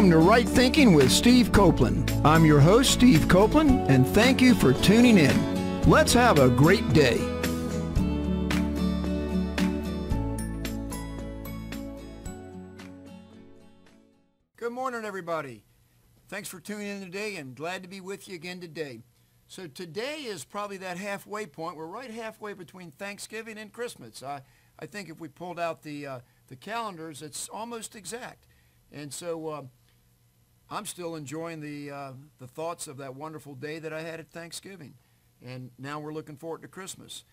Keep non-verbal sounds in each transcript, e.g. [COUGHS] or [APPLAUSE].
Welcome to Right Thinking with Steve Copeland. I'm your host, Steve Copeland, and thank you for tuning in. Let's have a great day. Good morning, everybody. Thanks for tuning in today and glad to be with you again today. So today is probably that halfway point. We're right halfway between Thanksgiving and Christmas. I, I think if we pulled out the, uh, the calendars, it's almost exact. And so uh, I'm still enjoying the, uh, the thoughts of that wonderful day that I had at Thanksgiving. And now we're looking forward to Christmas.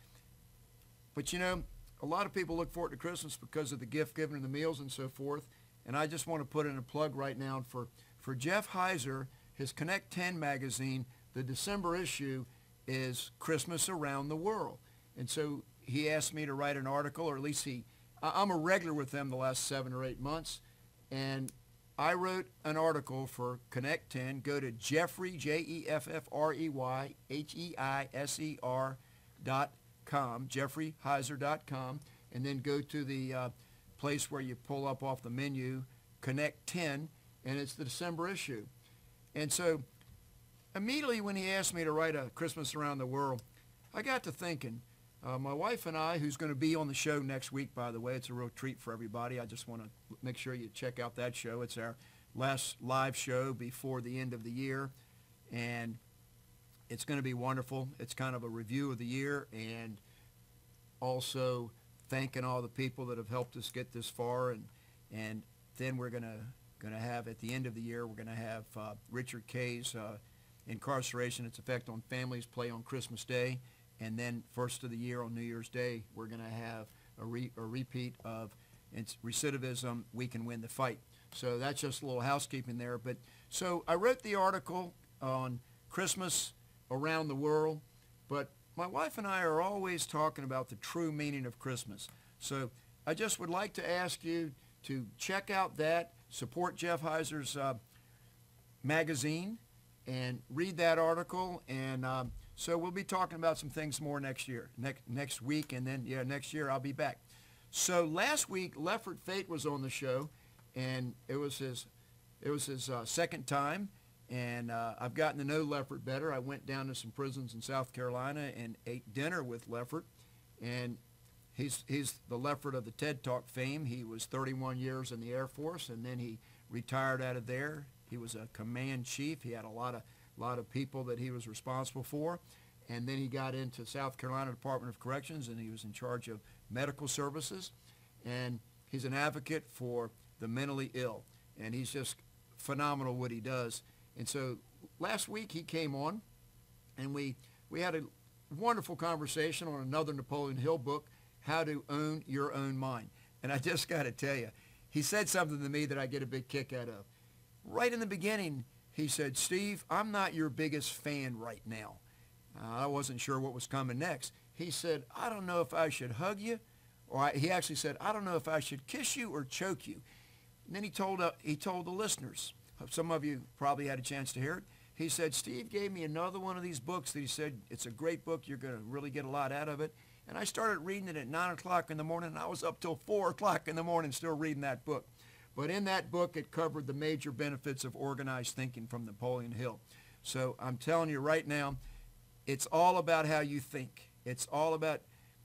But you know, a lot of people look forward to Christmas because of the gift given and the meals and so forth. And I just want to put in a plug right now for, for Jeff Heiser, his Connect 10 magazine, the December issue is Christmas Around the World. And so he asked me to write an article, or at least he, I'm a regular with them the last seven or eight months. And I wrote an article for Connect 10. Go to Jeffrey, J-E-F-F-R-E-Y, H-E-I-S-E-R dot com, jeffreyheiser.com, and then go to the uh, place where you pull up off the menu, Connect 10, and it's the December issue. And so immediately when he asked me to write a Christmas Around the World, I got to thinking, uh, my wife and I, who's going to be on the show next week, by the way, it's a real treat for everybody. I just want to make sure you check out that show. It's our last live show before the end of the year, and it's going to be wonderful. It's kind of a review of the year and also thanking all the people that have helped us get this far, and and then we're going to going to have at the end of the year we're going to have uh, Richard Kay's uh, incarceration, its effect on families, play on Christmas Day and then first of the year on New Year's Day, we're going to have a, re, a repeat of it's recidivism, we can win the fight. So that's just a little housekeeping there. But so I wrote the article on Christmas around the world, but my wife and I are always talking about the true meaning of Christmas. So I just would like to ask you to check out that, support Jeff Heiser's uh, magazine, and read that article. And um, so we'll be talking about some things more next year, next next week, and then yeah, next year I'll be back. So last week Lefford Fate was on the show, and it was his it was his uh, second time, and uh, I've gotten to know Lefford better. I went down to some prisons in South Carolina and ate dinner with Lefford, and he's he's the Lefford of the TED Talk fame. He was 31 years in the Air Force, and then he retired out of there. He was a command chief. He had a lot of a lot of people that he was responsible for. And then he got into South Carolina Department of Corrections and he was in charge of medical services. And he's an advocate for the mentally ill. And he's just phenomenal what he does. And so last week he came on and we, we had a wonderful conversation on another Napoleon Hill book, How to Own Your Own Mind. And I just got to tell you, he said something to me that I get a big kick out of. Right in the beginning, he said, Steve, I'm not your biggest fan right now. Uh, I wasn't sure what was coming next. He said, I don't know if I should hug you, or I, he actually said, I don't know if I should kiss you or choke you. And then he told, uh, he told the listeners, some of you probably had a chance to hear it. He said, Steve gave me another one of these books that he said, it's a great book. You're going to really get a lot out of it. And I started reading it at 9 o'clock in the morning, and I was up till 4 o'clock in the morning still reading that book. But in that book, it covered the major benefits of organized thinking from Napoleon Hill. So I'm telling you right now, it's all about how you think. It's all about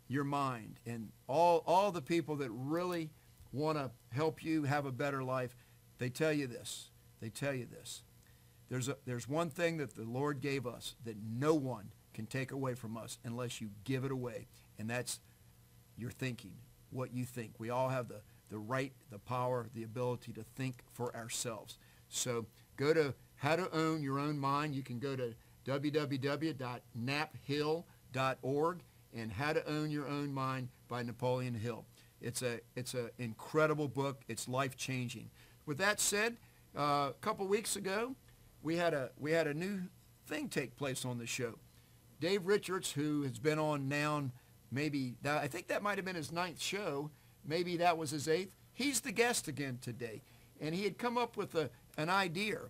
your mind. And all, all the people that really want to help you have a better life, they tell you this. They tell you this. There's, a, there's one thing that the Lord gave us that no one can take away from us unless you give it away, and that's your thinking, what you think. We all have the the right, the power, the ability to think for ourselves. So go to How to Own Your Own Mind. You can go to www.naphill.org and How to Own Your Own Mind by Napoleon Hill. It's a it's an incredible book. It's life changing. With that said, uh, a couple weeks ago, we had a we had a new thing take place on the show. Dave Richards, who has been on now, maybe I think that might have been his ninth show maybe that was his eighth. He's the guest again today. and he had come up with a, an idea.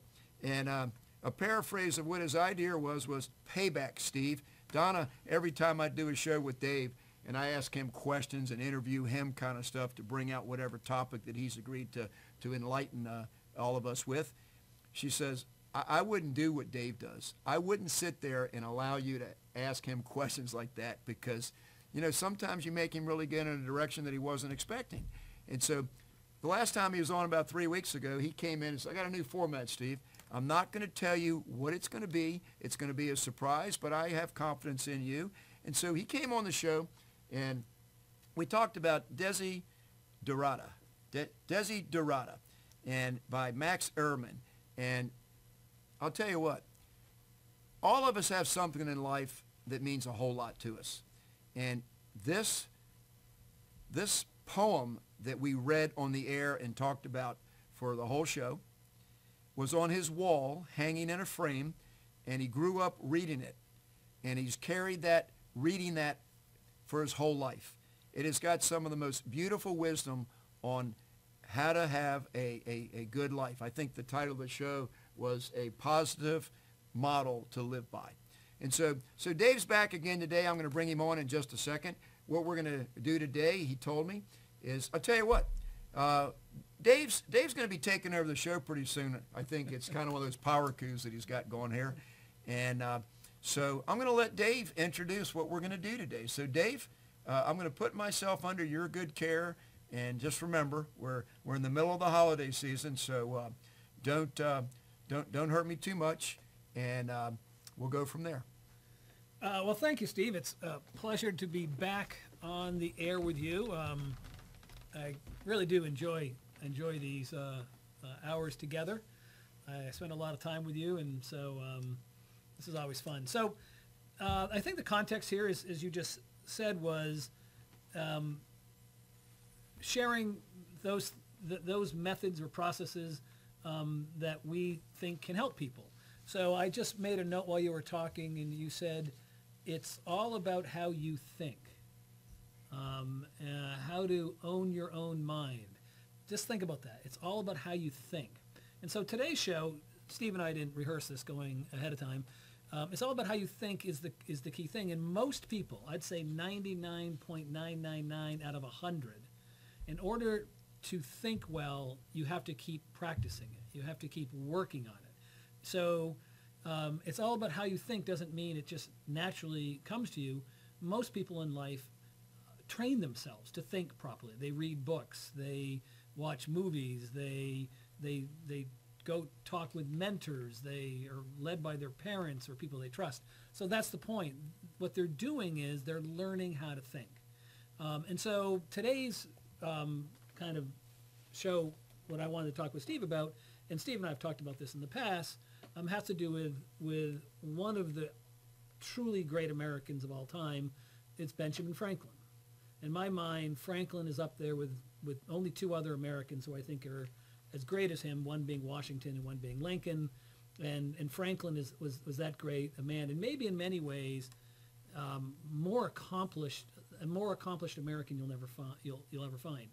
And uh, a paraphrase of what his idea was was payback, Steve. Donna, every time I do a show with Dave and I ask him questions and interview him kind of stuff to bring out whatever topic that he's agreed to, to enlighten uh, all of us with, she says, I, I wouldn't do what Dave does. I wouldn't sit there and allow you to ask him [LAUGHS] questions like that because, you know, sometimes you make him really get in a direction that he wasn't expecting. And so the last time he was on about three weeks ago, he came in and said, I got a new format, Steve. I'm not going to tell you what it's going to be. It's going to be a surprise, but I have confidence in you. And so he came on the show, and we talked about Desi Dorada, De- Desiderata, and by Max Ehrmann. And I'll tell you what, all of us have something in life that means a whole lot to us. And this, this poem that we read on the air and talked about for the whole show was on his wall, hanging in a frame, and he grew up reading it. And he's carried that, reading that for his whole life. It has got some of the most beautiful wisdom on how to have a, a, a good life. I think the title of the show was A Positive Model to Live By. And so, so Dave's back again today. I'm going to bring him on in just a second. What we're going to do today, he told me, is, I'll tell you what, uh, Dave's Dave's going to be taking over the show pretty soon. I think it's kind of one of those power coups that he's got going here, and uh, so I'm going to let Dave introduce what we're going to do today. So Dave, uh, I'm going to put myself under your good care, and just remember we're we're in the middle of the holiday season, so uh, don't uh, don't don't hurt me too much, and uh, we'll go from there. Uh, well, thank you, Steve. It's a pleasure to be back on the air with you. Um, I really do enjoy enjoy these uh, uh, hours together. I spend a lot of time with you, and so um, this is always fun. So uh, I think the context here, is, as you just said, was um, sharing those th- those methods or processes um, that we think can help people. So I just made a note while you were talking, and you said it's all about how you think, um, uh, how to own your own mind. Just think about that. It's all about how you think. And so today's show, Steve and I didn't rehearse this going ahead of time. Um, it's all about how you think is the is the key thing. And most people, I'd say 99.999 out of 100, in order to think well, you have to keep practicing it. You have to keep working on it. So um, it's all about how you think. Doesn't mean it just naturally comes to you. Most people in life train themselves to think properly. They read books. They watch movies. They they they go talk with mentors. They are led by their parents or people they trust. So that's the point. What they're doing is they're learning how to think. Um, and so today's um, kind of show, what I wanted to talk with Steve about, and Steve and I have talked about this in the past, um, has to do with with one of the truly great Americans of all time. It's Benjamin Franklin. In my mind, Franklin is up there with with only two other Americans who I think are as great as him, one being Washington and one being Lincoln. And, and Franklin is, was, was that great a man, and maybe in many ways um, more accomplished, a more accomplished American you'll never find. You'll, you'll ever find.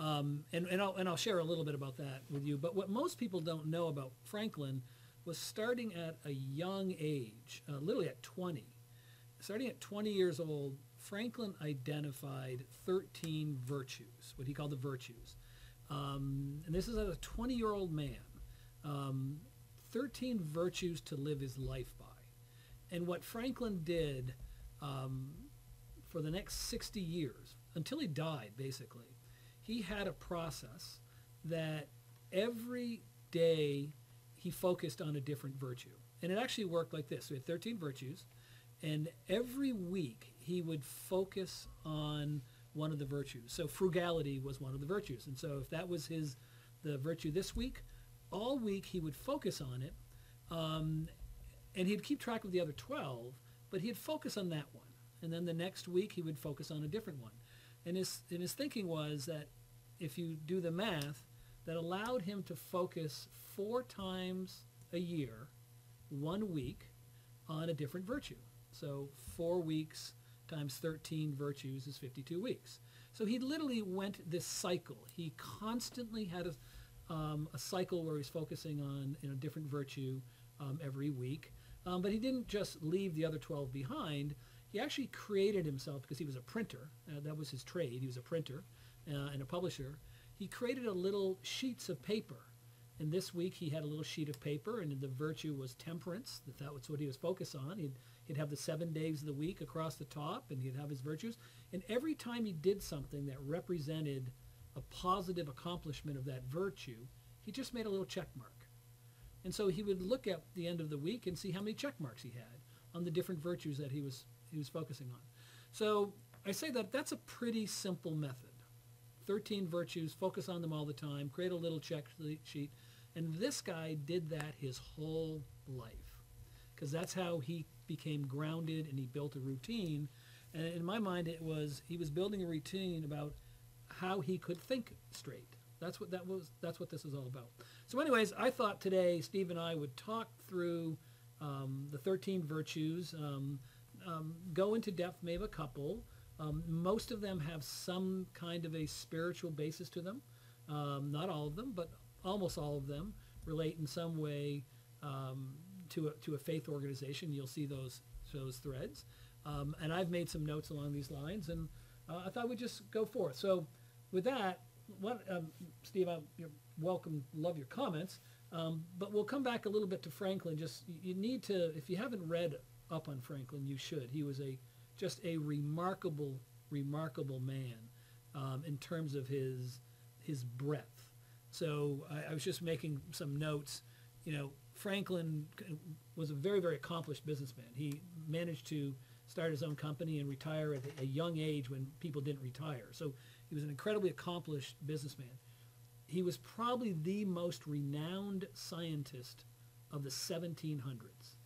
Um, and, and, I'll, and I'll share a little bit about that with you. But what most people don't know about Franklin was starting at a young age, uh, literally at 20. Starting at 20 years old, Franklin identified 13 virtues, what he called the virtues. Um, and this is a 20 year old man. Um, 13 virtues to live his life by. And what Franklin did um, for the next 60 years, until he died basically, he had a process that every day he focused on a different virtue. And it actually worked like this. We had 13 virtues, and every week he would focus on one of the virtues. So frugality was one of the virtues. And so if that was his the virtue this week, all week he would focus on it. Um, and he'd keep track of the other 12, but he'd focus on that one. And then the next week he would focus on a different one. And his, and his thinking was that if you do the math, that allowed him to focus four times a year, one week, on a different virtue. So four weeks times 13 virtues is 52 weeks. So he literally went this cycle. He constantly had a, um, a cycle where he's focusing on you know different virtue um, every week. Um, but he didn't just leave the other 12 behind. He actually created himself because he was a printer. Uh, that was his trade. He was a printer uh, and a publisher. He created a little sheets of paper. And this week he had a little sheet of paper, and the virtue was temperance. That that was what he was focused on. He'd, he'd have the seven days of the week across the top, and he'd have his virtues. And every time he did something that represented a positive accomplishment of that virtue, he just made a little check mark. And so he would look at the end of the week and see how many check marks he had on the different virtues that he was he was focusing on. So I say that that's a pretty simple method. 13 virtues, focus on them all the time, create a little check sheet. And this guy did that his whole life because that's how he became grounded and he built a routine. And in my mind, it was he was building a routine about how he could think straight. That's what that was. That's what this is all about. So, anyways, I thought today Steve and I would talk through um, the 13 virtues, um, um, go into depth, maybe a couple. Um, most of them have some kind of a spiritual basis to them. Um, not all of them, but almost all of them relate in some way um, to a, to a faith organization. You'll see those those threads. and I've made some notes along these lines, and uh, I thought we'd just go forth. So, with that, what, um, Steve, I, you're welcome, love your comments, um, but we'll come back a little bit to Franklin. Just you need to, if you haven't read up on Franklin, you should. He was a just a remarkable, remarkable man um, in terms of his his breadth. So I, I was just making some notes. You know, Franklin was a very, very accomplished businessman. He managed to start his own company and retire at a young age when people didn't retire. So he was an incredibly accomplished businessman. He was probably the most renowned scientist of the 1700s.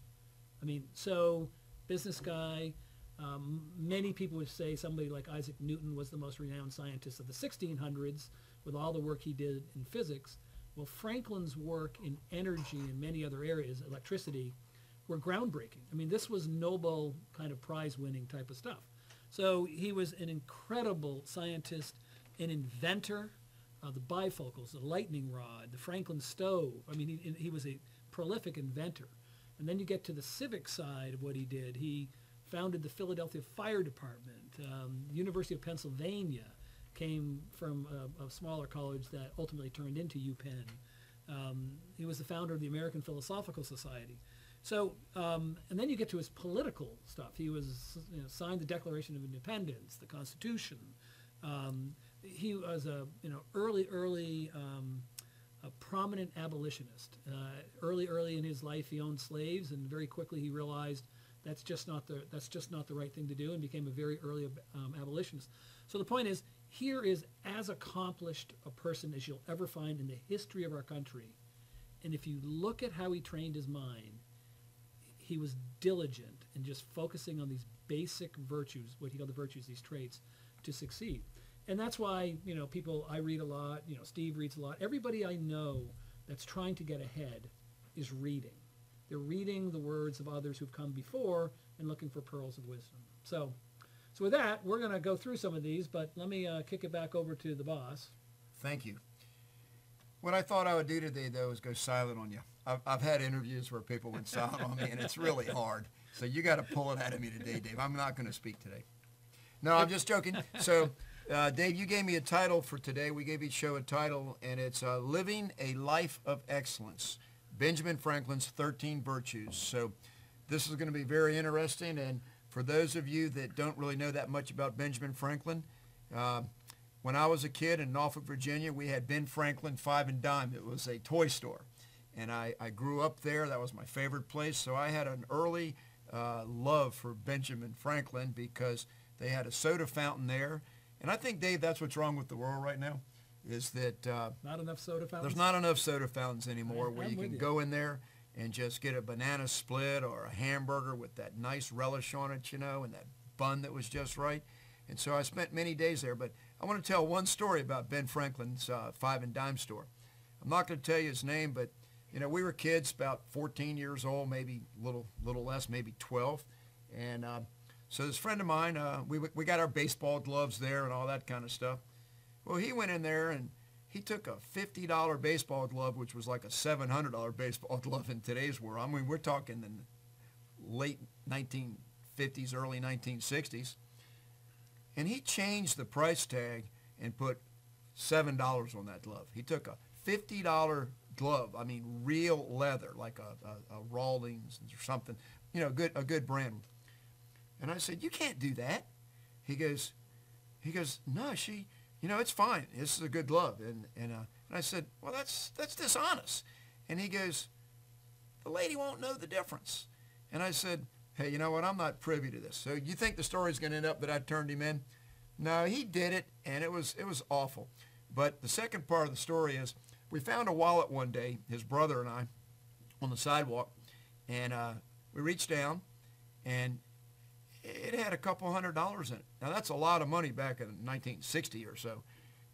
I mean, so business guy. Um, many people would say somebody like Isaac Newton was the most renowned scientist of the 1600s with all the work he did in physics. Well, Franklin's work in energy and many other areas, electricity, were groundbreaking. I mean, this was Nobel kind of prize winning type of stuff. So he was an incredible scientist, an inventor. Uh, the bifocals, the lightning rod, the Franklin stove. I mean, he, he was a prolific inventor. And then you get to the civic side of what he did. He founded the Philadelphia Fire Department. Um, University of Pennsylvania came from a, a, smaller college that ultimately turned into UPenn. Um, he was the founder of the American Philosophical Society. So, um, and then you get to his political stuff. He was you know, signed the Declaration of Independence, the Constitution. Um, he was a you know early, early, um, a prominent abolitionist. Uh, early, early in his life, he owned slaves, and very quickly he realized that's just not the that's just not the right thing to do, and became a very early um, abolitionist. So the point is, here is as accomplished a person as you'll ever find in the history of our country. And if you look at how he trained his mind, he was diligent in just focusing on these basic virtues, what he called the virtues, these traits, to succeed. And that's why, you know, people, I read a lot, you know, Steve reads a lot. Everybody I know that's trying to get ahead is reading. They're reading the words of others who've come before and looking for pearls of wisdom. So, so with that, we're going to go through some of these, but let me uh, kick it back over to the boss. Thank you. What I thought I would do today, though, is go silent on you. I've, I've had interviews where people went silent on me, and it's really hard. So you got to pull it out of me today, Dave. I'm not going to speak today. No, I'm just joking. So, uh, Dave, you gave me a title for today. We gave each show a title, and it's uh, Living a Life of Excellence, Benjamin Franklin's 13 Virtues. So this is going to be very interesting. And for those of you that don't really know that much about Benjamin Franklin, uh, when I was a kid in Norfolk, Virginia, we had Ben Franklin Five and Dime. It was a toy store. And I, I grew up there. That was my favorite place. So I had an early uh, love for Benjamin Franklin because they had a soda fountain there. And I think, Dave, that's what's wrong with the world right now is that uh, not enough soda fountains. There's not enough soda fountains anymore where I'm you can you. go in there and just get a banana split or a hamburger with that nice relish on it, you know, and that bun that was just right. And so I spent many days there. But I want to tell one story about Ben Franklin's uh, five and dime store. I'm not going to tell you his name, but you know, we were kids, about 14 years old, maybe a little, little less, maybe 12. And uh, so this friend of mine, uh, we, we got our baseball gloves there and all that kind of stuff. Well, he went in there and he took a $50 baseball glove, which was like a $700 baseball [LAUGHS] glove in today's world. I mean, we're talking the late 1950s, early 1960s. And he changed the price tag and put $7 on that glove. He took a $50 glove, I mean real leather, like a, a, a Rawlings or something, you know, good, a good brand. And I said, you can't do that. He goes, he goes, no, she, you know, it's fine. This is a good glove. And, and, uh, and I said, well, that's, that's dishonest. And he goes, the lady won't know the difference. And I said, hey, you know what? I'm not privy to this. So you think the story's going to end up that I turned him in? No, he did it, and it was, it was awful. But the second part of the story is we found a wallet one day, his brother and I, on the sidewalk, and uh, we reached down, and it had a couple hundred dollars in it. Now that's a lot of money back in 1960 or so.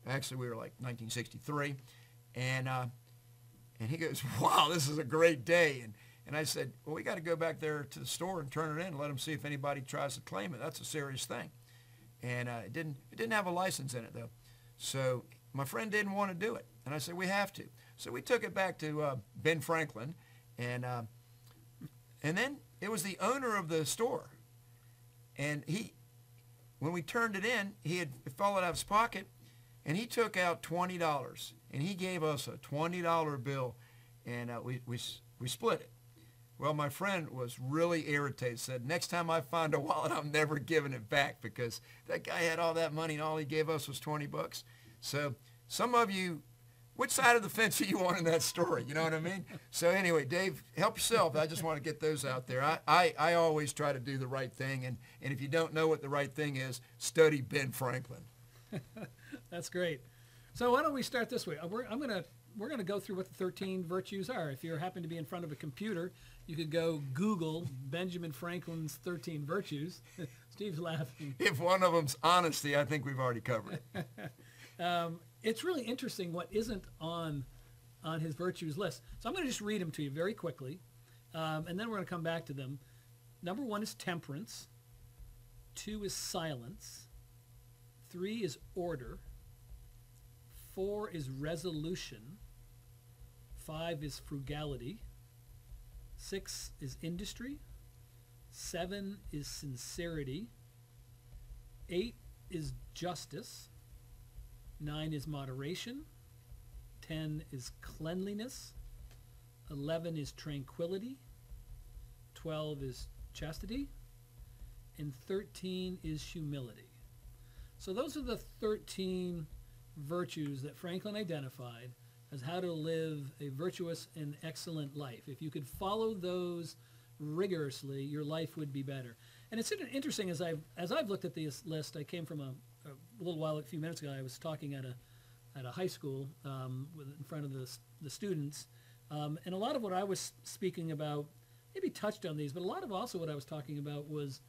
Actually, we were like 1963, and uh, and he goes, [LAUGHS] "Wow, this is a great day." And and I said, "Well, we got to go back there to the store and turn it in and let them see if anybody tries to claim it. That's a serious thing." And uh, it didn't it didn't have a license in it though, so my friend didn't want to do it, and I said, "We have to." So we took it back to uh, Ben Franklin, and uh, and then it was the owner of the store and he, when we turned it in, he had it fallen out of his pocket, and he took out twenty dollars, and he gave us a twenty dollar bill, and uh, we we we split it. Well, my friend was really irritated. Said, "Next time I find a wallet, I'm never giving it back because that guy had all that money, and all he gave us was twenty bucks." So some of you which side of the fence are you on in that story? You know what I mean? So anyway, Dave, help yourself. I just want to get those out there. I, I, I always try to do the right thing. And, and if you don't know what the right thing is, study Ben Franklin. [LAUGHS] That's great. So why don't we start this way? We're, I'm going to we're to go through what the 13 virtues are. If you happen to be in front of a computer, you could go Google Benjamin Franklin's 13 virtues. [LAUGHS] Steve's laughing. If one of them's honesty, I think we've already covered it. [LAUGHS] um, it's really interesting what isn't on on his virtues list. So I'm going to just read them to you very quickly, um, and then we're going to come back to them. Number one is temperance. Two is silence. Three is order. Four is resolution. Five is frugality. Six is industry. Seven is sincerity. Eight is justice. Nine is moderation. Ten is cleanliness. Eleven is tranquility. Twelve is chastity. And thirteen is humility. So those are the 13 virtues that Franklin identified as how to live a virtuous and excellent life. If you could follow those rigorously, your life would be better. And it's interesting as I've as I've looked at this list. I came from a, a little while, a few minutes ago, I was talking at a at a high school um, with, in front of the the students, um, and a lot of what I was speaking about maybe touched on these, but a lot of also what I was talking about was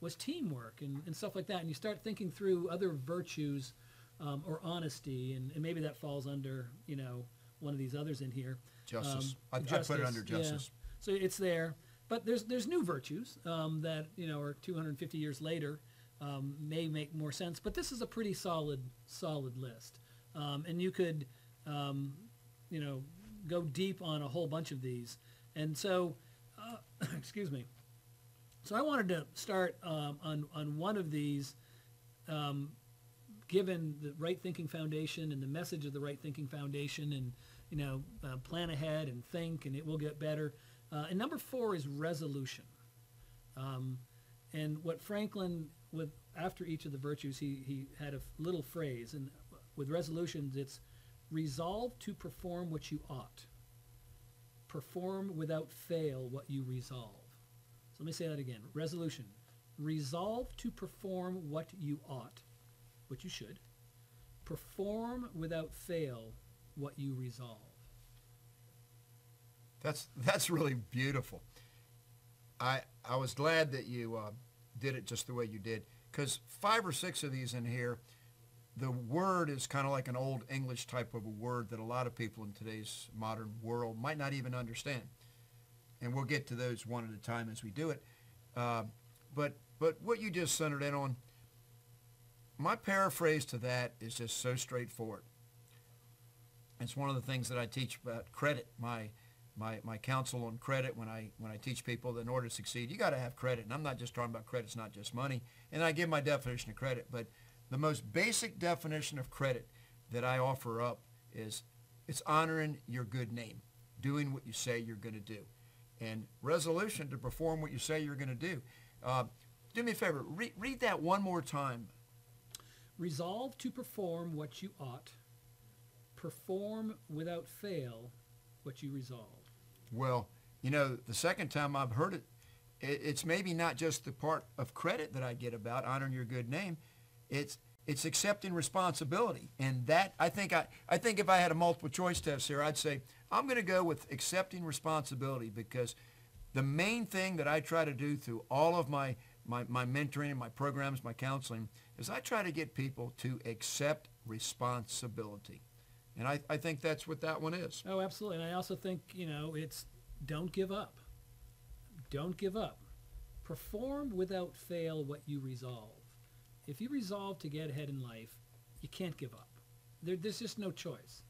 was teamwork and, and stuff like that. And you start thinking through other virtues um, or honesty, and, and maybe that falls under you know one of these others in here. Justice. Um, I, justice, I put it under justice. Yeah. So it's there, but there's there's new virtues um, that you know are 250 years later um, may make more sense. But this is a pretty solid, solid list. Um, and you could, um, you know, go deep on a whole bunch of these. And so, uh, [COUGHS] excuse me. So I wanted to start um, on, on one of these, um, given the Right Thinking Foundation and the message of the Right Thinking Foundation and, you know, uh, plan ahead and think and it will get better. Uh, and number four is resolution. Um, and what Franklin with after each of the virtues, he, he had a little phrase, and with resolutions, it's resolve to perform what you ought. Perform without fail what you resolve. So let me say that again. Resolution. Resolve to perform what you ought, what you should. Perform without fail what you resolve. That's that's really beautiful. I I was glad that you uh, did it just the way you did. Because five or six of these in here, the word is kind of like an old English type of a word that a lot of people in today's modern world might not even understand. And we'll get to those one at a time as we do it. Uh, but but what you just centered in on, my paraphrase to that is just so straightforward. It's one of the things that I teach about credit. My my, my counsel on credit when I when I teach people that in order to succeed, you got to have credit. And I'm not just talking about credit; it's not just money. And I give my definition of credit, but the most basic definition of credit that I offer up is it's honoring your good name, doing what you say you're going to do, and resolution to perform what you say you're going to do. Uh, do me a favor, re- read that one more time. Resolve to perform what you ought. Perform without fail what you resolve. Well, you know, the second time I've heard it, it, it's maybe not just the part of credit that I get about honoring your good name. It's it's accepting responsibility, and that I think I I think if I had a multiple choice test here, I'd say I'm going to go with accepting responsibility because the main thing that I try to do through all of my my, my mentoring, and my programs, my counseling, is I try to get people to accept responsibility. And I, I think that's what that one is. Oh, absolutely. And I also think, you know, it's don't give up. Don't give up. Perform without fail what you resolve. If you resolve to get ahead in life, you can't give up. There, there's just no choice.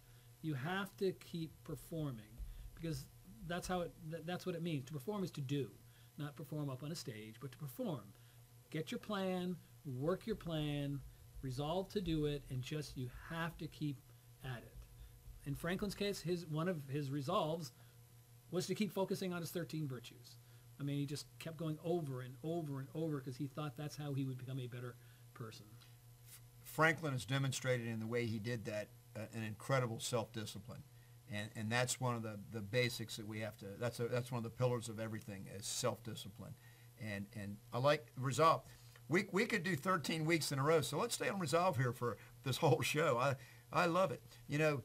You have to keep performing because that's how it, that's what it means. To perform is to do, not perform up on a stage, but to perform. Get your plan, work your plan, resolve to do it, and just you have to keep at it in Franklin's case, his one of his resolves was to keep focusing on his 13 virtues. I mean, he just kept going over and over and over because he thought that's how he would become a better person. Franklin has demonstrated in the way he did that uh, an incredible self-discipline. And, and that's one of the, the basics that we have to, that's, a, that's one of the pillars of everything is self-discipline. And, and I like resolve. We, we could do 13 weeks in a row, so let's stay on resolve here for this whole show. I, I love it. You know,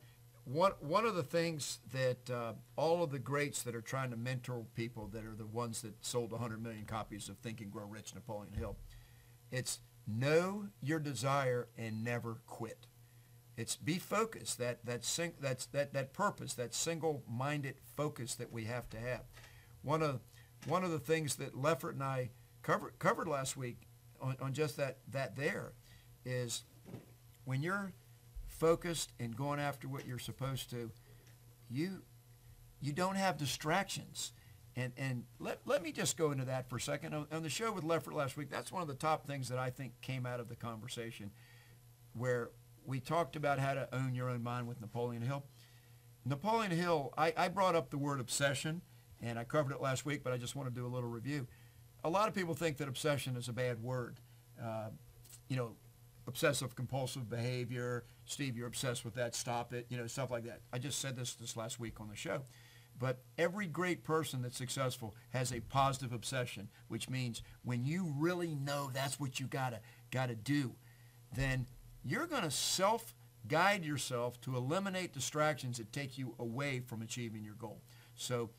one, one of the things that uh, all of the greats that are trying to mentor people that are the ones that sold 100 million copies of Think and Grow Rich, Napoleon Hill, it's know your desire and never quit. It's be focused, that, that, sing, that's, that, that purpose, that single-minded focus that we have to have. One of, one of the things that Leffert and I covered, covered last week on, on just that, that there is when you're focused and going after what you're supposed to, you you don't have distractions. And and let, let me just go into that for a second. On, on the show with Leffert last week, that's one of the top things that I think came out of the conversation where we talked about how to own your own mind with Napoleon Hill. Napoleon Hill, I, I brought up the word obsession, and I covered it last week, but I just want to do a little review. A lot of people think that obsession is a bad word. Uh, you know, obsessive compulsive behavior. Steve, you're obsessed with that. Stop it. You know, stuff like that. I just said this this last week on the show. But every great person that's successful has a positive obsession, which means when you really know that's what you gotta gotta do, then you're gonna self guide yourself to eliminate distractions that take you away from achieving your goal. So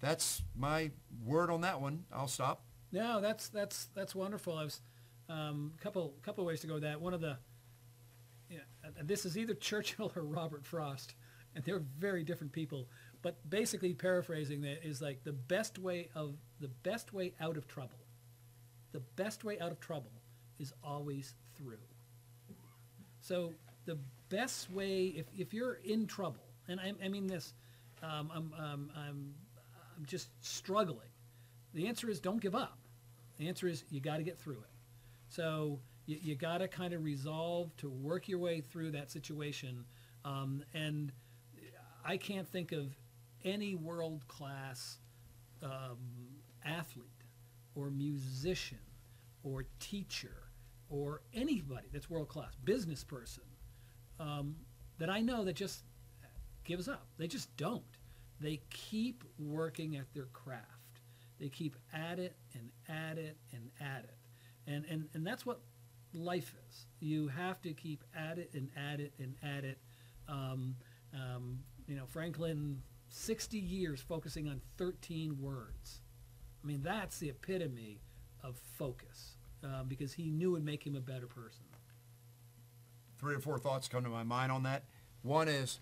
that's my word on that one. I'll stop. No, that's that's that's wonderful. I was um, a couple couple ways to go with that. One of the, you know, this is either [LAUGHS] Churchill or Robert Frost, and they're very different people. But basically, paraphrasing that is like the best way of the best way out of trouble. The best way out of trouble is always through. So the best way, if, if you're in trouble, and I, I mean this, um, I'm, um, I'm, I'm just struggling. The answer is don't give up. The answer is you got to get through it. So you, you got to kind of resolve to work your way through that situation. Um, and I can't think of any world class um, athlete or musician or teacher or anybody that's world class, business person, um, that I know that just gives up. They just don't. They keep working at their craft. They keep at it and at it and at it. And, and, and that's what life is. You have to keep at it and at it and at it. Um, um, you know, Franklin, 60 years focusing on 13 words. I mean, that's the epitome of focus uh, because he knew it would make him a better person. Three or four thoughts come to my mind on that. One is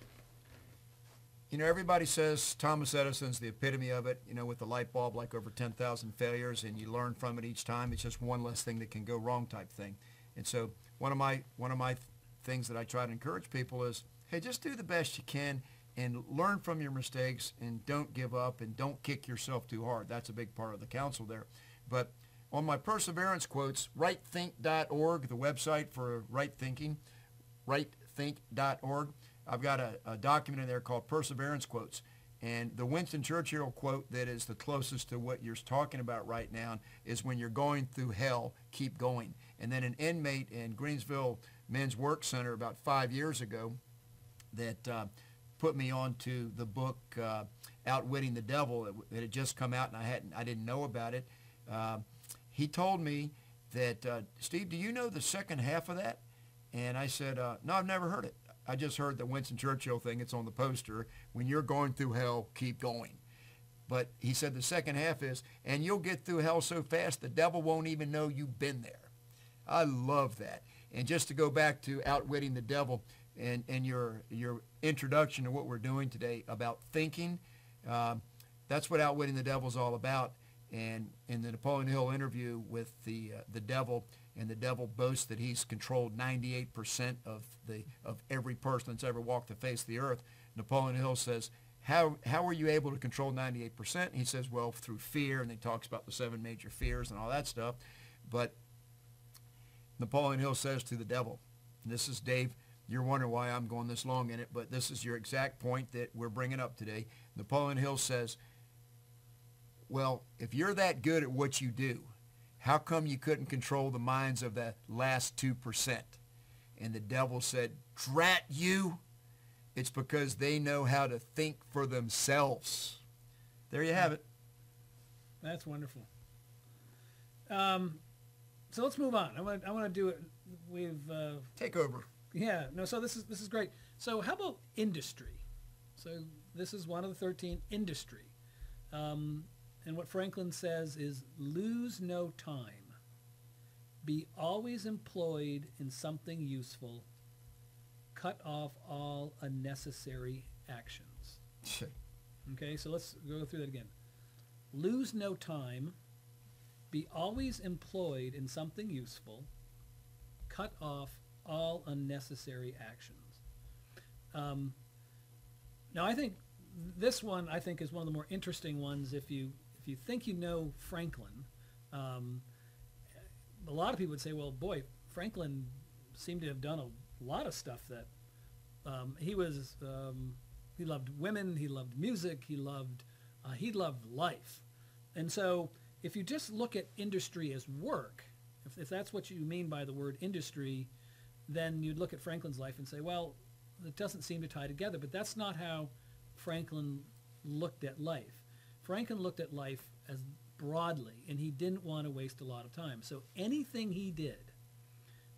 you know, everybody says Thomas Edison's the epitome of it, you know, with the light bulb like over 10,000 failures and you learn from it each time. It's just one less thing that can go wrong type thing. And so one of my, one of my things that I try to encourage people is Hey, just do the best you can and learn from your mistakes and don't give up and don't kick yourself too hard. That's a big part of the counsel there. But on my perseverance quotes, rightthink.org, the website for right thinking, rightthink.org, I've got a, a document in there called Perseverance Quotes. And the Winston Churchill quote that is the closest to what you're talking about right now is when you're going through hell, keep going. And then an inmate in Greensville Men's Work Center about five years ago that uh, put me onto the book uh, Outwitting the Devil that had just come out and I hadn't I didn't know about it. Uh, he told me that uh, Steve, do you know the second half of that? And I said, uh, no, I've never heard it. I just heard the Winston Churchill thing. It's on the poster. When you're going through hell, keep going. But he said the second half is, and you'll get through hell so fast the devil won't even know you've been there. I love that. And just to go back to outwitting the devil and, and your, your introduction to what we're doing today about thinking, uh, that's what outwitting the devil is all about. And in the Napoleon Hill interview with the, uh, the devil, and the devil boasts that he's controlled 98% of the of every person that's ever walked the face of the earth. Napoleon Hill says, how, how were you able to control 98%? He says, well, through fear, and he talks about the seven major fears and all that stuff. But Napoleon Hill says to the devil, this is Dave, you're wondering why I'm going this long in it, but this is your exact point that we're bringing up today. Napoleon Hill says, well, if you're that good at what you do, how come you couldn't control the minds of the last 2%? And the devil said, Drat you. It's because they know how to think for themselves. There you have it. That's wonderful. Um, so let's move on. I want I want to do it. We've uh, take over. Yeah. No. So this is this is great. So how about industry? So this is one of the thirteen industry. Um, and what Franklin says is lose no time. Be always employed in something useful. Cut off all unnecessary actions. [LAUGHS] okay, so let's go through that again. Lose no time. Be always employed in something useful. Cut off all unnecessary actions. Um, now, I think this one, I think, is one of the more interesting ones if you if you think you know Franklin, um, a lot of people would say, well, boy, Franklin seemed to have done a lot of stuff that um, he was. Um, he loved women. He loved music. He loved. Uh, he loved life. And so, if you just look at industry as work, if, if that's what you mean by the word industry, then you'd look at Franklin's life and say, well, it doesn't seem to tie together. But that's not how Franklin looked at life. Franklin looked at life as broadly, and he didn't want to waste a lot of time. So anything he did,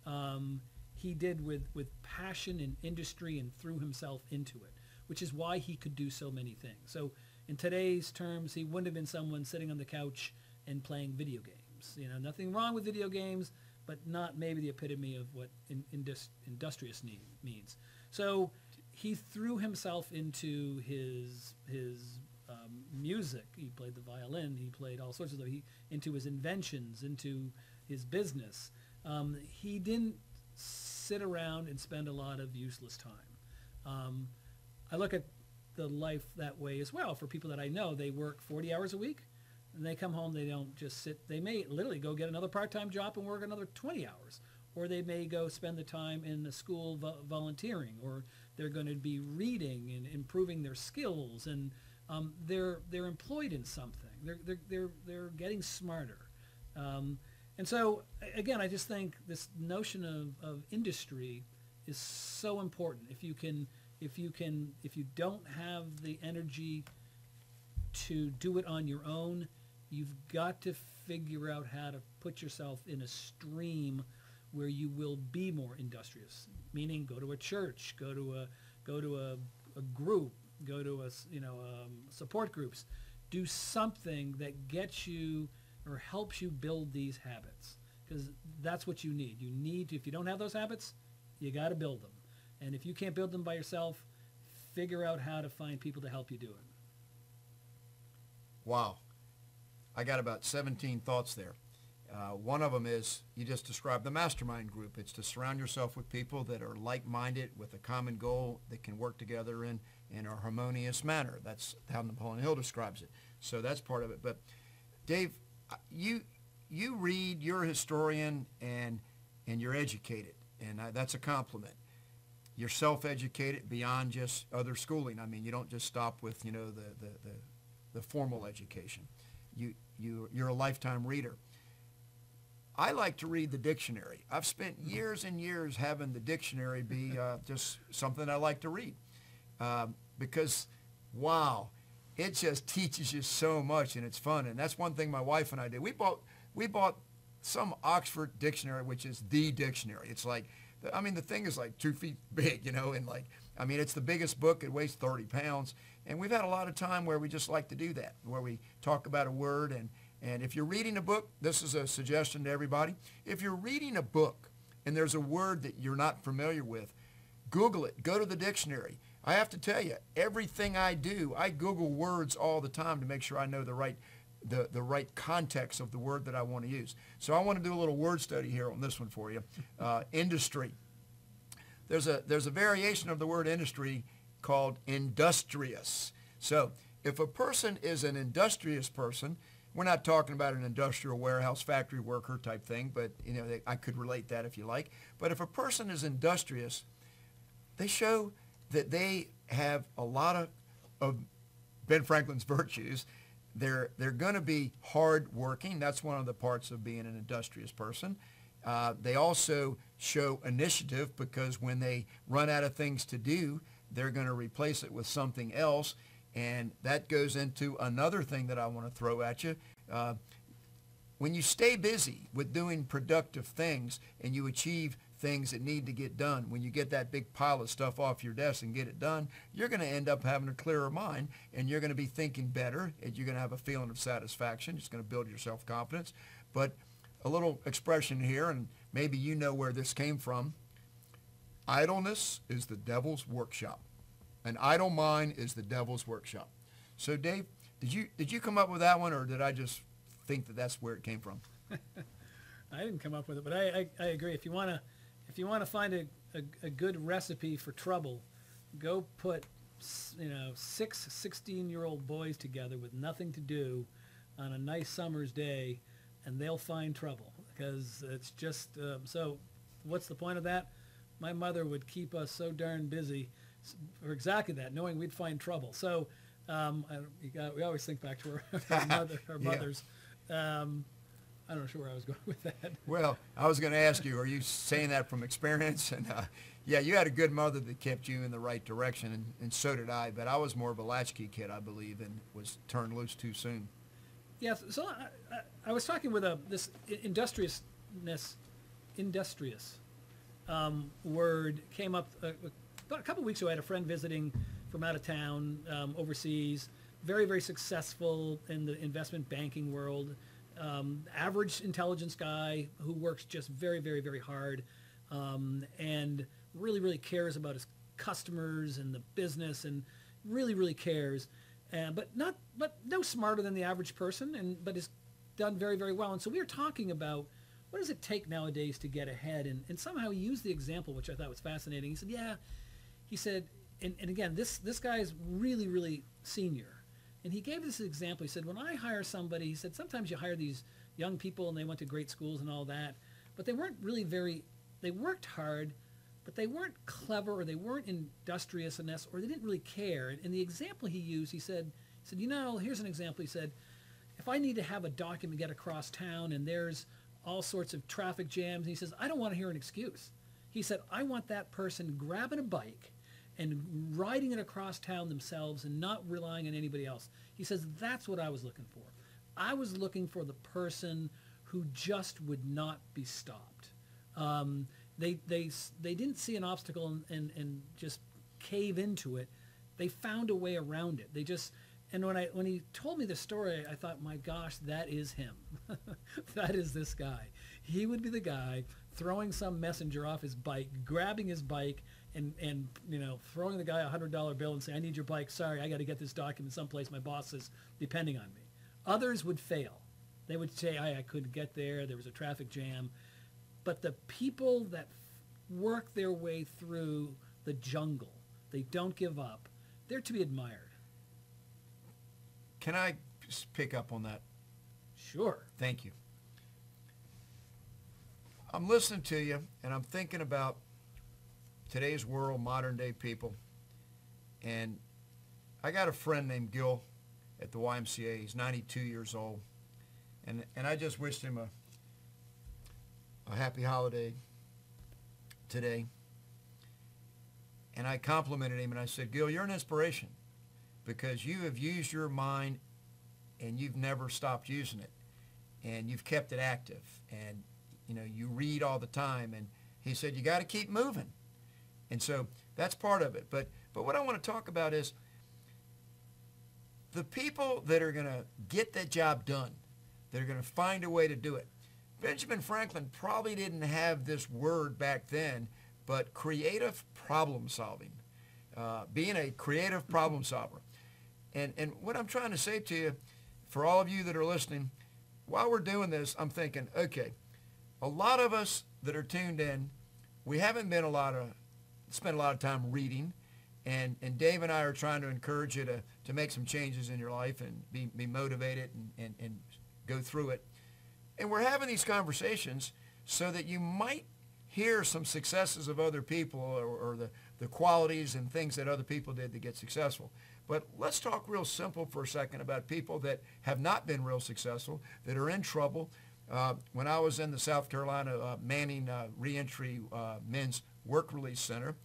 um, he did with, with passion and industry and threw himself into it, which is why he could do so many things. So in today's terms, he wouldn't have been someone sitting on the couch and playing video games. You know, nothing wrong with video games, but not maybe the epitome of what in, indus, industrious need, means. So he threw himself into his his um, music. He played the violin. He played all sorts of stuff. He, into his inventions, into his business. Um, he didn't sit around and spend a lot of useless time. Um, I look at the life that way as well. For people that I know, they work 40 hours a week, and they come home. They don't just sit. They may literally go get another part-time job and work another 20 hours, or they may go spend the time in the school vo- volunteering, or they're going to be reading and improving their skills and um, they're they're employed in something. They're they're they're, they're getting smarter. Um, and so again, I just think this notion of, of industry is so important. If you can if you can if you don't have the energy to do it on your own, you've got to figure out how to put yourself in a stream where you will be more industrious. Meaning, go to a church, go to a go to a, a group, go to a you know um, support groups, do something that gets you or helps you build these habits because that's what you need. You need to, if you don't have those habits, you got to build them. And if you can't build them by yourself, figure out how to find people to help you do it. Wow. I got about 17 thoughts there. Uh, one of them is you just described the mastermind group. It's to surround yourself with people that are like-minded with a common goal that can work together in, in a harmonious manner. That's how Napoleon Hill describes it. So that's part of it. But Dave, uh, you you read, you're a historian, and and you're educated, and I, that's a compliment. You're self-educated beyond just other schooling. I mean, you don't just stop with you know the the, the, the formal education. You you you're a lifetime reader. I like to read the dictionary. I've spent years and years having the dictionary be [LAUGHS] uh, just something I like to read um, because, wow, it just teaches you so much and it's fun. And that's one thing my wife and I did. We bought we bought some Oxford dictionary, which is the dictionary. It's like, I mean, the thing is like two feet [LAUGHS] big, you know, and like, I mean, it's the biggest book. It weighs 30 pounds. And we've had a lot of time where we just like to do that, where we talk about a word and and if you're reading a book, this is a suggestion to everybody. If you're reading a book and there's a word that you're not familiar with, Google it. Go to the dictionary. I have to tell you, everything I do, I Google words all the time to make sure I know the right the, the right context of the word that I want to use. So I want to do a little word study here on this one for you. Uh, industry. There's a, there's a variation of the word industry called industrious. So if a person is an industrious person, we're not talking about an industrial warehouse factory worker type thing, but you know they, I could relate that if you like. But if a person is industrious, they show that they have a lot of, of Ben Franklin's [LAUGHS] virtues. They're they're going to be hard working. That's one of the parts of being an industrious person. Uh, they also show initiative because when they run out of things to do, they're going to replace it with something else. And that goes into another thing that I want to throw at you. Uh, when you stay busy with doing productive things and you achieve things that need to get done, when you get that big pile of stuff off your desk and get it done, you're going to end up having a clearer mind and you're going to be thinking better and you're going to have a feeling of satisfaction. It's going to build your self-confidence. But a little expression here, and maybe you know where this came from. Idleness is the devil's workshop. An idle mind is the devil's workshop. So, Dave, did you did you come up with that one, or did I just think that that's where it came from? [LAUGHS] I didn't come up with it, but I, I, I agree. If you want to if you want to find a, a, a, good recipe for trouble, go put you know six 16 year old boys together with nothing to do on a nice summer's day, and they'll find trouble because it's just um, so. What's the point of that? My mother would keep us so darn busy for exactly that, knowing we'd find trouble. So um, got, we always think back to our, our, [LAUGHS] mother, our yeah. mothers. Um, I don't know where I was going [LAUGHS] with that. Well, I was going to ask you, are you saying that from experience? [LAUGHS] And uh, yeah, you had a good mother that kept you in the right direction, and, and so did I. But I was more of a latchkey kid, I believe, and was turned loose too soon. Yeah, so I, I, was talking with a this industriousness, industrious um, word came up uh, about a couple weeks ago, I had a friend visiting from out of town, um, overseas, very, very successful in the investment banking world. Um, average intelligence guy who works just very, very, very hard um, and really, really cares about his customers and the business and really, really cares. Uh, but not, but no smarter than the average person, and but is done very, very well. And so we were talking about what does it take nowadays to get ahead, and, and somehow he used the example, which I thought was fascinating. He said, "Yeah, he said, and, and again, this, this guy is really, really senior. And he gave this example. He said, when I hire somebody, he said, sometimes you hire these young people and they went to great schools and all that, but they weren't really very, they worked hard, but they weren't clever or they weren't industrious enough or they didn't really care. And, and the example he used, he said, he said, you know, here's an example. He said, if I need to have a document get across town and there's all sorts of traffic jams, he says, I don't want to hear an excuse. He said, I want that person grabbing a bike and riding it across town themselves and not relying on anybody else. He says, that's what I was looking for. I was looking for the person who just would not be stopped. Um, they, they, they didn't see an obstacle and, and, and just cave into it. They found a way around it. They just, and when I when he told me the story, I thought, my gosh, that is him. [LAUGHS] that is this guy. He would be the guy throwing some messenger off his bike, grabbing his bike, and and you know throwing the guy a hundred dollar bill and saying, I need your bike. Sorry, I got to get this document someplace. My boss is depending on me. Others would fail. They would say, I, I couldn't get there. There was a traffic jam. But the people that work their way through the jungle, they don't give up. They're to be admired. Can I pick up on that? Sure. Thank you. I'm listening to you and I'm thinking about today's world, modern day people. And I got a friend named Gil at the YMCA. He's 92 years old. And, and I just wished him a, a happy holiday today. And I complimented him and I said, Gil, you're an inspiration because you have used your mind and you've never stopped using it. And you've kept it active. And you know you read all the time. And he said you got to keep moving. And so that's part of it. But but what i want to talk about is the people that are going to get that job done that are going to find a way to do it benjamin franklin probably didn't have this word back then but creative problem solving uh, being a creative problem solver and and what i'm trying to say to you for all of you that are listening while we're doing this, I'm thinking, okay, a lot of us that are tuned in, we haven't been a lot of, spent a lot of time reading. And, and Dave and I are trying to encourage you to, to make some changes in your life and be, be motivated and, and, and go through it. And we're having these conversations so that you might hear some successes of other people or, or the, the qualities and things that other people did to get successful. But let's talk real simple for a second about people that have not been real successful, that are in trouble. Uh, when I was in the South Carolina uh, Manning uh, Reentry uh, Men's Work Release Center,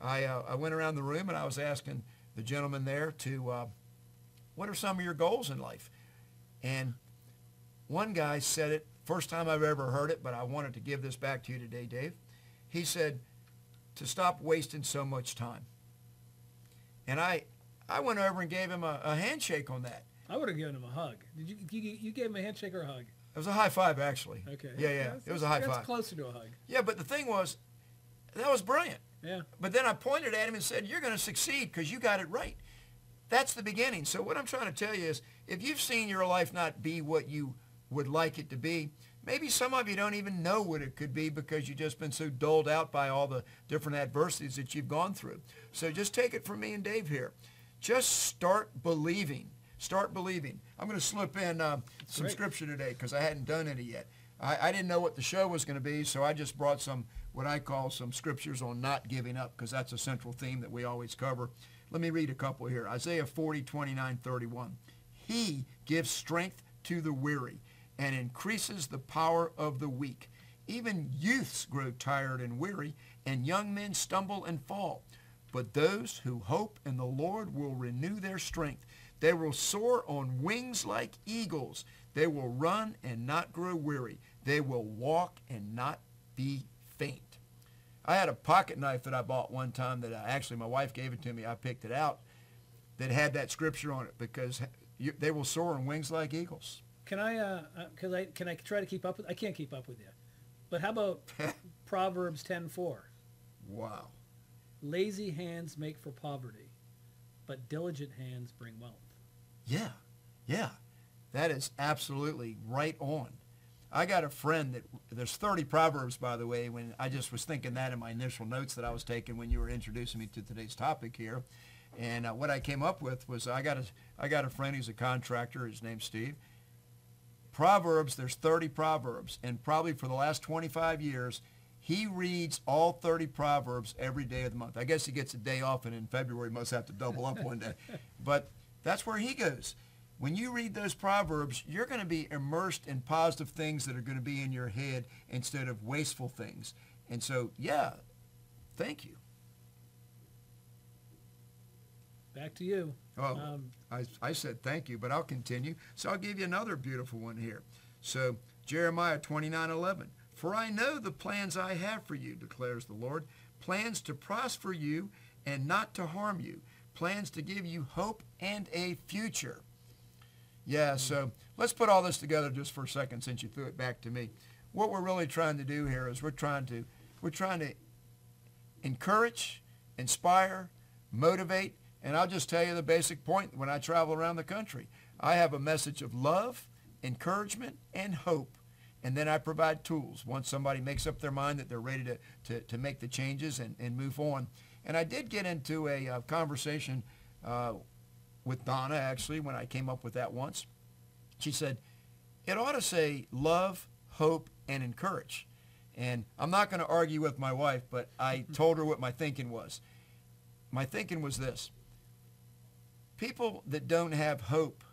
I, uh, I went around the room and I was asking the gentleman there to, uh, what are some of your goals in life? And one guy said it, first time I've ever heard it, but I wanted to give this back to you today, Dave. He said, to stop wasting so much time. And I, I went over and gave him a, a handshake on that. I would have given him a hug. Did you, you? You gave him a handshake or a hug? It was a high five, actually. Okay. Yeah, yeah. That's- it was a high that's five. closer to a hug. Yeah, but the thing was, that was brilliant. Yeah. But then I pointed at him and said, "You're going to succeed because you got it right." That's the beginning. So what I'm trying to tell you is, if you've seen your life not be what you would like it to be, maybe some of you don't even know what it could be because you've just been so doled out by all the different adversities that you've gone through. So just take it from me and Dave here. Just start believing. Start believing. I'm going to slip in uh, some great. scripture today because I hadn't done any yet. I, I didn't know what the show was going to be, so I just brought some what I call some scriptures on not giving up because that's a central theme that we always cover. Let me read a couple here. Isaiah 40, 29, 31. He gives strength to the weary and increases the power of the weak. Even youths grow tired and weary, and young men stumble and fall. But those who hope in the Lord will renew their strength. They will soar on wings like eagles. They will run and not grow weary. They will walk and not be faint. I had a pocket knife that I bought one time that I, actually my wife gave it to me. I picked it out that had that scripture on it because you, they will soar on wings like eagles. Can I? Uh, uh, cause I can I try to keep up with? I can't keep up with you. But how about [LAUGHS] Proverbs ten four? Wow. Lazy hands make for poverty, but diligent hands bring wealth. Yeah, yeah, that is absolutely right on. I got a friend that there's 30 proverbs, by the way. When I just was thinking that in my initial notes that I was taking when you were introducing me to today's topic here, and uh, what I came up with was I got a I got a friend who's a contractor. His name's Steve. Proverbs, there's 30 proverbs, and probably for the last 25 years, he reads all 30 proverbs every day of the month. I guess he gets a day off, and in February must have to double up one day. [LAUGHS] But that's where he goes. When you read those proverbs, you're going to be immersed in positive things that are going to be in your head instead of wasteful things. And so, yeah, thank you. Back to you. Oh, Um, I, I said thank you, but I'll continue. So I'll give you another beautiful one here. So Jeremiah 29, 11. For I know the plans I have for you, declares the Lord, plans to prosper you and not to harm you, plans to give you hope and a future. Yeah, so let's put all this together just for a second since you threw it back to me. What we're really trying to do here is we're trying to we're trying to encourage, inspire, motivate, and I'll just tell you the basic point when I travel around the country. I have a message of love encouragement and hope. And then I provide tools once somebody makes up their mind that they're ready to, to, to make the changes and, and move on. And I did get into a uh, conversation uh, with Donna, actually, when I came up with that once. She said, it ought to say love, hope, and encourage. And I'm not going to argue with my wife, but I [LAUGHS] told her what my thinking was. My thinking was this. People that don't have hope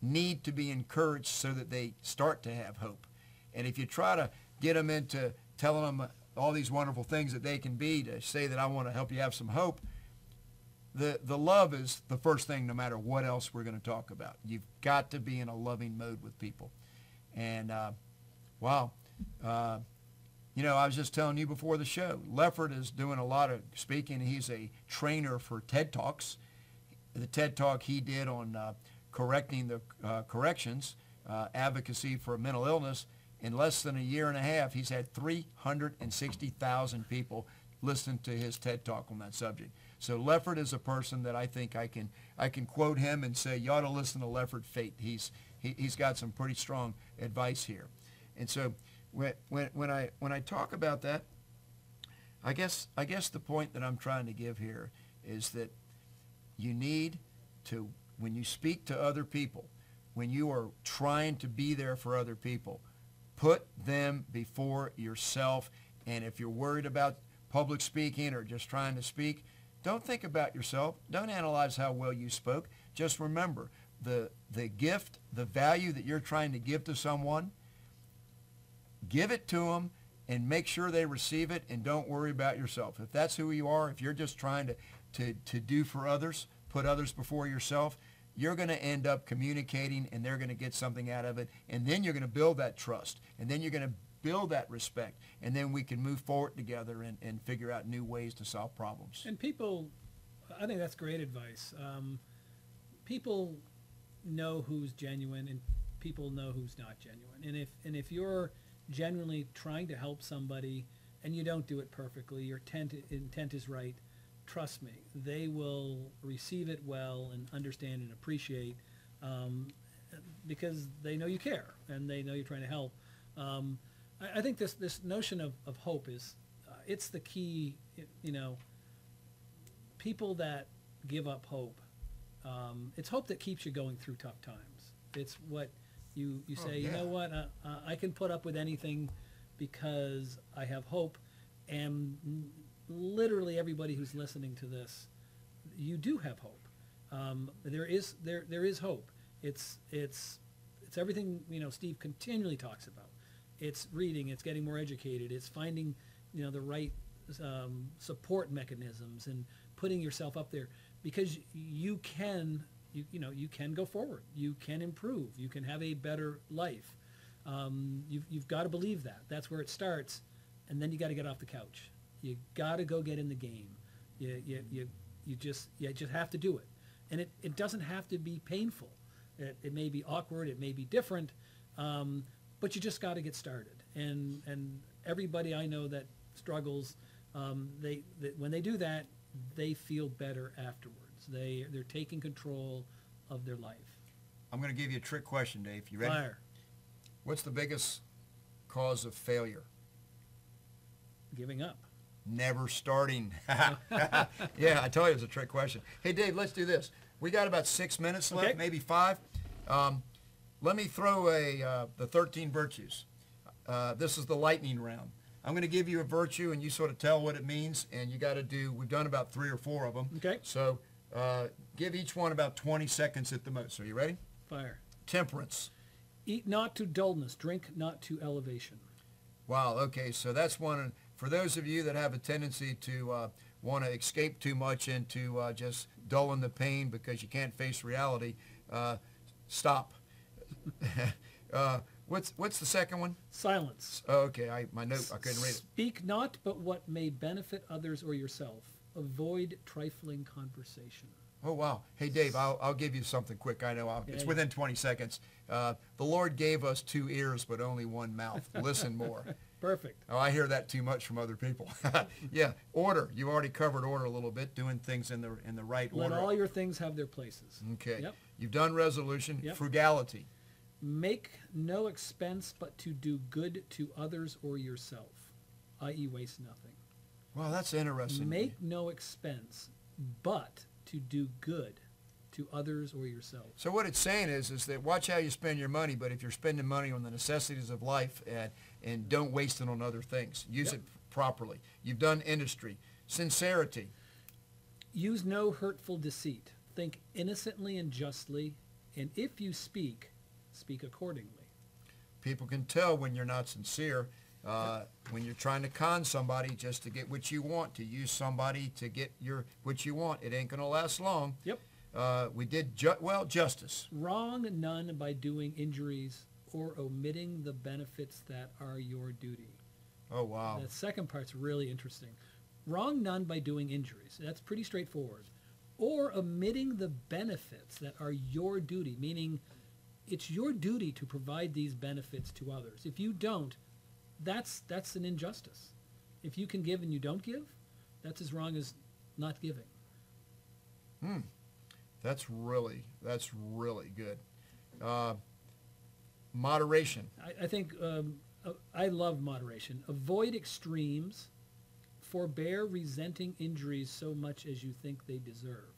need to be encouraged so that they start to have hope. And if you try to get them into telling them all these wonderful things that they can be to say that I want to help you have some hope, the, the love is the first thing no matter what else we're going to talk about. You've got to be in a loving mode with people. And, uh, wow, uh, you know, I was just telling you before the show, Leffert is doing a lot of speaking. He's a trainer for TED Talks. The TED Talk he did on uh, correcting the uh, corrections, uh, advocacy for mental illness, in less than a year and a half, he's had 360,000 people listen to his TED Talk on that subject. So Leffert is a person that I think I can I can quote him and say you ought to listen to Leffert Fate. He's he, he's got some pretty strong advice here. And so when, when, when I when I talk about that, I guess I guess the point that I'm trying to give here is that you need to when you speak to other people, when you are trying to be there for other people, put them before yourself. And if you're worried about public speaking or just trying to speak, don't think about yourself. Don't analyze how well you spoke. Just remember the, the gift, the value that you're trying to give to someone, give it to them and make sure they receive it and don't worry about yourself. If that's who you are, if you're just trying to, to, to do for others, put others before yourself, you're going to end up communicating and they're going to get something out of it. And then you're going to build that trust. And then you're going to build that respect. And then we can move forward together and, and figure out new ways to solve problems. And people, I think that's great advice. Um, people know who's genuine and people know who's not genuine. And if, and if you're genuinely trying to help somebody and you don't do it perfectly, your intent, intent is right, trust me, they will receive it well and understand and appreciate um, because they know you care and they know you're trying to help. Um, I, I, think this, this notion of, of hope is, uh, it's the key, you know, people that give up hope, um, it's hope that keeps you going through tough times. It's what you, you oh, say, oh, yeah. you know what, uh, uh, I can put up with anything because I have hope and literally everybody who's listening to this, you do have hope. Um, there is there there is hope. It's it's it's everything you know. Steve continually talks about. It's reading. It's getting more educated. It's finding you know the right um, support mechanisms and putting yourself up there because you can you you know you can go forward. You can improve. You can have a better life. Um, you've you've got to believe that. That's where it starts, and then you got to get off the couch. You got to go get in the game. You, you, you, you, just, you just have to do it. And it, it doesn't have to be painful. It, it may be awkward. It may be different. Um, but you just got to get started. And, and everybody I know that struggles, um, they, they, when they do that, they feel better afterwards. They, they're taking control of their life. I'm going to give you a trick question, Dave. You ready? Fire. What's the biggest cause of failure? Giving up never starting. [LAUGHS] [LAUGHS] yeah, I told you it's a trick question. Hey, Dave, let's do this. We got about six minutes left, okay. maybe five. Um, let me throw a uh, the 13 virtues. Uh, this is the lightning round. I'm going to give you a virtue, and you sort of tell what it means, and you got to do. We've done about three or four of them. Okay. So uh, give each one about 20 seconds at the most. Are you ready? Fire. Temperance. Eat not to dullness. Drink not to elevation. Wow. Okay. So that's one for those of you that have a tendency to uh, want to escape too much into uh, just dulling the pain because you can't face reality, uh, stop. [LAUGHS] Uh, what's what's the second one? Silence. Oh, okay, I, my note I couldn't read it. Speak not, but what may benefit others or yourself. Avoid trifling conversation. Oh wow! Hey Dave, I'll, I'll give you something quick. I know I'll, it's within 20 seconds. Uh, the Lord gave us two ears, but only one mouth. Listen more. [LAUGHS] Perfect. Oh, I hear that too much from other people. [LAUGHS] yeah, order. You already covered order a little bit, doing things in the in the right Let order. all your things have their places. Okay. Yep. You've done resolution. Yep. Frugality. Make no expense but to do good to others or yourself, i.e., waste nothing. Well, that's interesting. Make no expense but to do good to others or yourself. So what it's saying is, is that watch how you spend your money, but if you're spending money on the necessities of life and, and don't waste it on other things, use Yep. it properly. You've done industry. Sincerity. Use no hurtful deceit. Think innocently and justly, and if you speak, speak accordingly. People can tell when you're not sincere, uh, when you're trying to con somebody just to get what you want, to use somebody to get your what you want. It ain't going to last long. Yep. Uh, we did, ju- well, justice. Wrong none by doing injuries or omitting the benefits that are your duty. Oh, wow. That second part's really interesting. Wrong none by doing injuries. That's pretty straightforward. Or omitting the benefits that are your duty, meaning it's your duty to provide these benefits to others. If you don't, that's that's an injustice. If you can give and you don't give, that's as wrong as not giving. Hmm. That's really, that's really good. Uh, moderation. I, I think um, uh, I love moderation. Avoid extremes. Forbear resenting injuries so much as you think they deserve.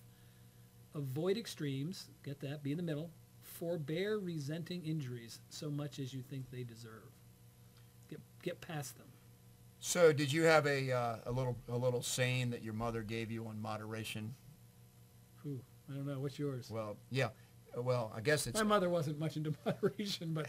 Avoid extremes. Get that? Be in the middle. Forbear resenting injuries so much as you think they deserve. Get get past them. So, did you have a uh, a little a little saying that your mother gave you on moderation? Whew, I don't know. What's yours? Well, yeah. Well, I guess it's My mother wasn't much into [LAUGHS] moderation, but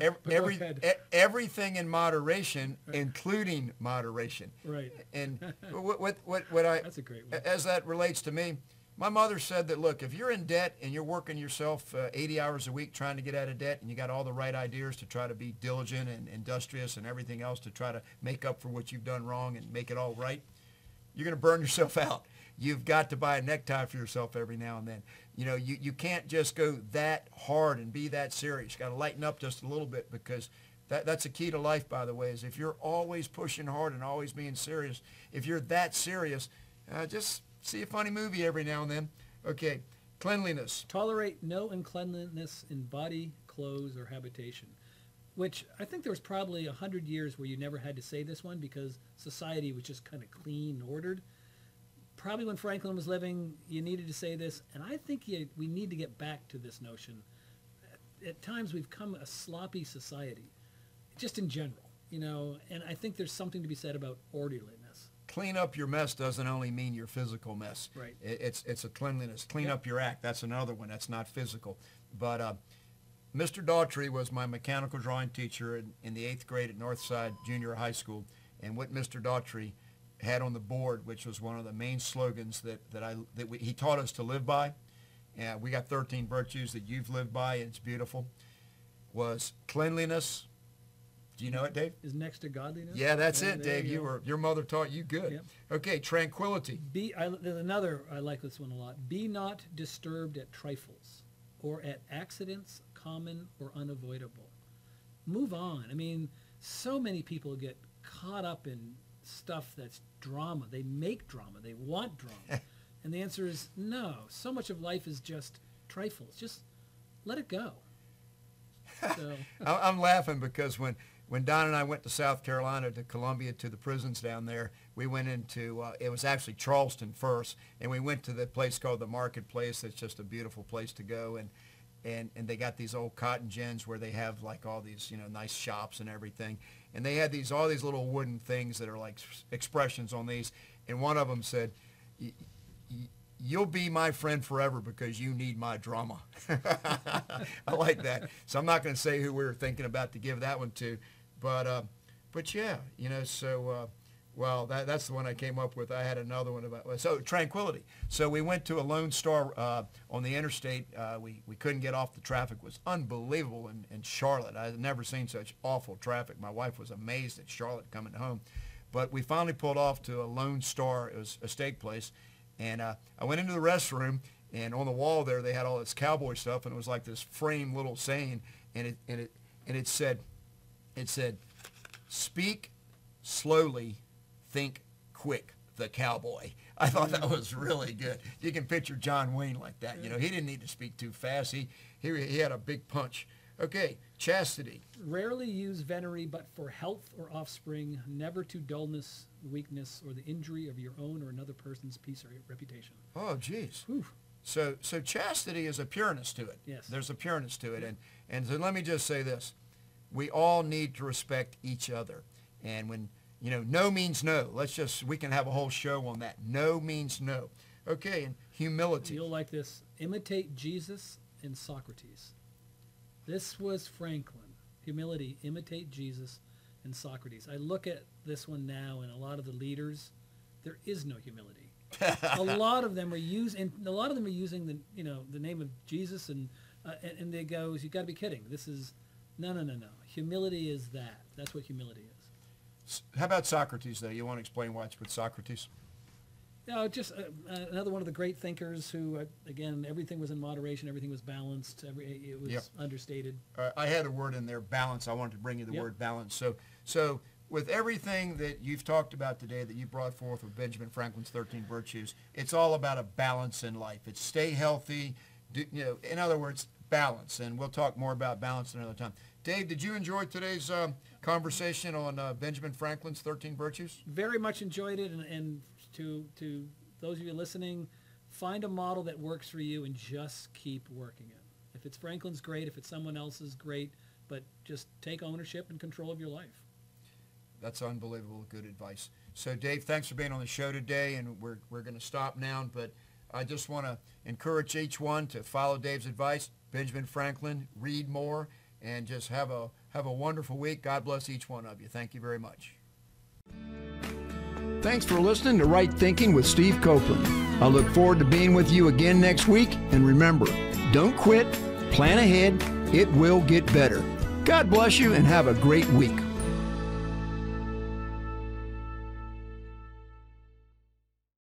ev- but every e- everything in moderation, including moderation. right. And [LAUGHS] what what what, what I That's a great one. as that relates to me, my mother said that look, if you're in debt and you're working yourself uh, 80 hours a week trying to get out of debt, and you got all the right ideas to try to be diligent and industrious and everything else to try to make up for what you've done wrong and make it all right, you're going to burn yourself [LAUGHS] out. You've got to buy a necktie for yourself every now and then. You know, you, you can't just go that hard and be that serious. You got to lighten up just a little bit because that, that's a key to life, by the way, is if you're always pushing hard and always being serious, if you're that serious, uh, just see a funny movie every now and then. Okay, cleanliness. Tolerate no uncleanliness in body, clothes, or habitation. Which I think there was probably a hundred years where you never had to say this one because society was just kind of clean ordered. Probably when Franklin was living, you needed to say this, and I think you, we need to get back to this notion. At, at times, we've come a sloppy society, just in general, you know. And I think there's something to be said about orderliness. Clean up your mess doesn't only mean your physical mess. Right. It, it's it's a cleanliness. Clean Yep. up your act. That's another one. That's not physical. But uh, Mr. Daughtry was my mechanical drawing teacher in, in the eighth grade at Northside Junior High School, and what Mr. Daughtry had on the board, which was one of the main slogans that that I that we, he taught us to live by. And we got 13 virtues that you've lived by, and it's beautiful. Was cleanliness. Do you know it, Dave? Is next to godliness. Yeah, that's Yeah, it, Dave. You go. were your mother taught you good. Yep. Okay, tranquility. Be I, there's another I like this one a lot. Be not disturbed at trifles, or at accidents common or unavoidable. Move on. I mean, so many people get caught up in stuff that's drama. They make drama. They want drama, [LAUGHS] and the answer is no. So much of life is just trifles. Just let it go. So [LAUGHS] I- I'm laughing because when when Don and I went to South Carolina to Columbia to the prisons down there, we went into uh, it was actually Charleston first, and we went to the place called the Marketplace. That's just a beautiful place to go, and and and they got these old cotton gins where they have like all these you know nice shops and everything, and they had these all these little wooden things that are like expressions on these, and one of them said. "Y- y- You'll be my friend forever because you need my drama. [LAUGHS] I like that. So I'm not going to say who we were thinking about to give that one to, but uh, but yeah, you know. So uh, well, that, that's the one I came up with. I had another one about so tranquility. So we went to a Lone Star uh, on the interstate. Uh, we we couldn't get off. The traffic was unbelievable in, in Charlotte. I had never seen such awful traffic. My wife was amazed at Charlotte coming home. But we finally pulled off to a Lone Star. It was a steak place. And uh, I went into the restroom, and on the wall there they had all this cowboy stuff, and it was like this framed little saying, and it and it and it said, it said, "Speak slowly, think quick." The cowboy. I thought that was really good. You can picture John Wayne like that. You know, he didn't need to speak too fast. He he, he had a big punch. Okay, chastity. Rarely use venery but for health or offspring, never to dullness, weakness, or the injury of your own or another person's peace or reputation. Oh, geez. Whew. So, so chastity is a pureness to it. Yes. There's a pureness to it. And, and so let me just say this. We all need to respect each other. And when, you know, no means no. Let's just, we can have a whole show on that. No means no. Okay, and humility. You'll like this. Imitate Jesus and Socrates. This was Franklin. Humility, imitate Jesus and Socrates. I look at this one now and a lot of the leaders, there is no humility. a [LAUGHS] lot of them are using a lot of them are using the you know the name of Jesus and uh, and, and they go you got to be kidding this is no no no no humility is that that's what humility is How about Socrates, though? You want to explain why it's with Socrates? No, just uh, uh, another one of the great thinkers who, uh, again, everything was in moderation, everything was balanced, every, it was Yep. understated. Uh, I had a word in there, balance. I wanted to bring you the Yep. word balance. So, so with everything that you've talked about today, that you brought forth with Benjamin Franklin's 13 virtues, it's all about a balance in life. It's stay healthy. Do, you know, in other words, balance. And we'll talk more about balance another time. Dave, did you enjoy today's um, conversation on uh, Benjamin Franklin's 13 virtues? Very much enjoyed it, and, and to to those of you listening, find a model that works for you and just keep working it. If it's Franklin's, great. If it's someone else's, great. But just take ownership and control of your life. That's unbelievable good advice. So Dave, thanks for being on the show today, and we're, we're going to stop now, but I just want to encourage each one to follow Dave's advice. Benjamin Franklin, read more, and just have a, have a wonderful week. God bless each one of you. Thank you very much. Thanks for listening to Right Thinking with Steve Copeland. I look forward to being with you again next week, and remember, don't quit, plan ahead, it will get better. God bless you, and have a great week.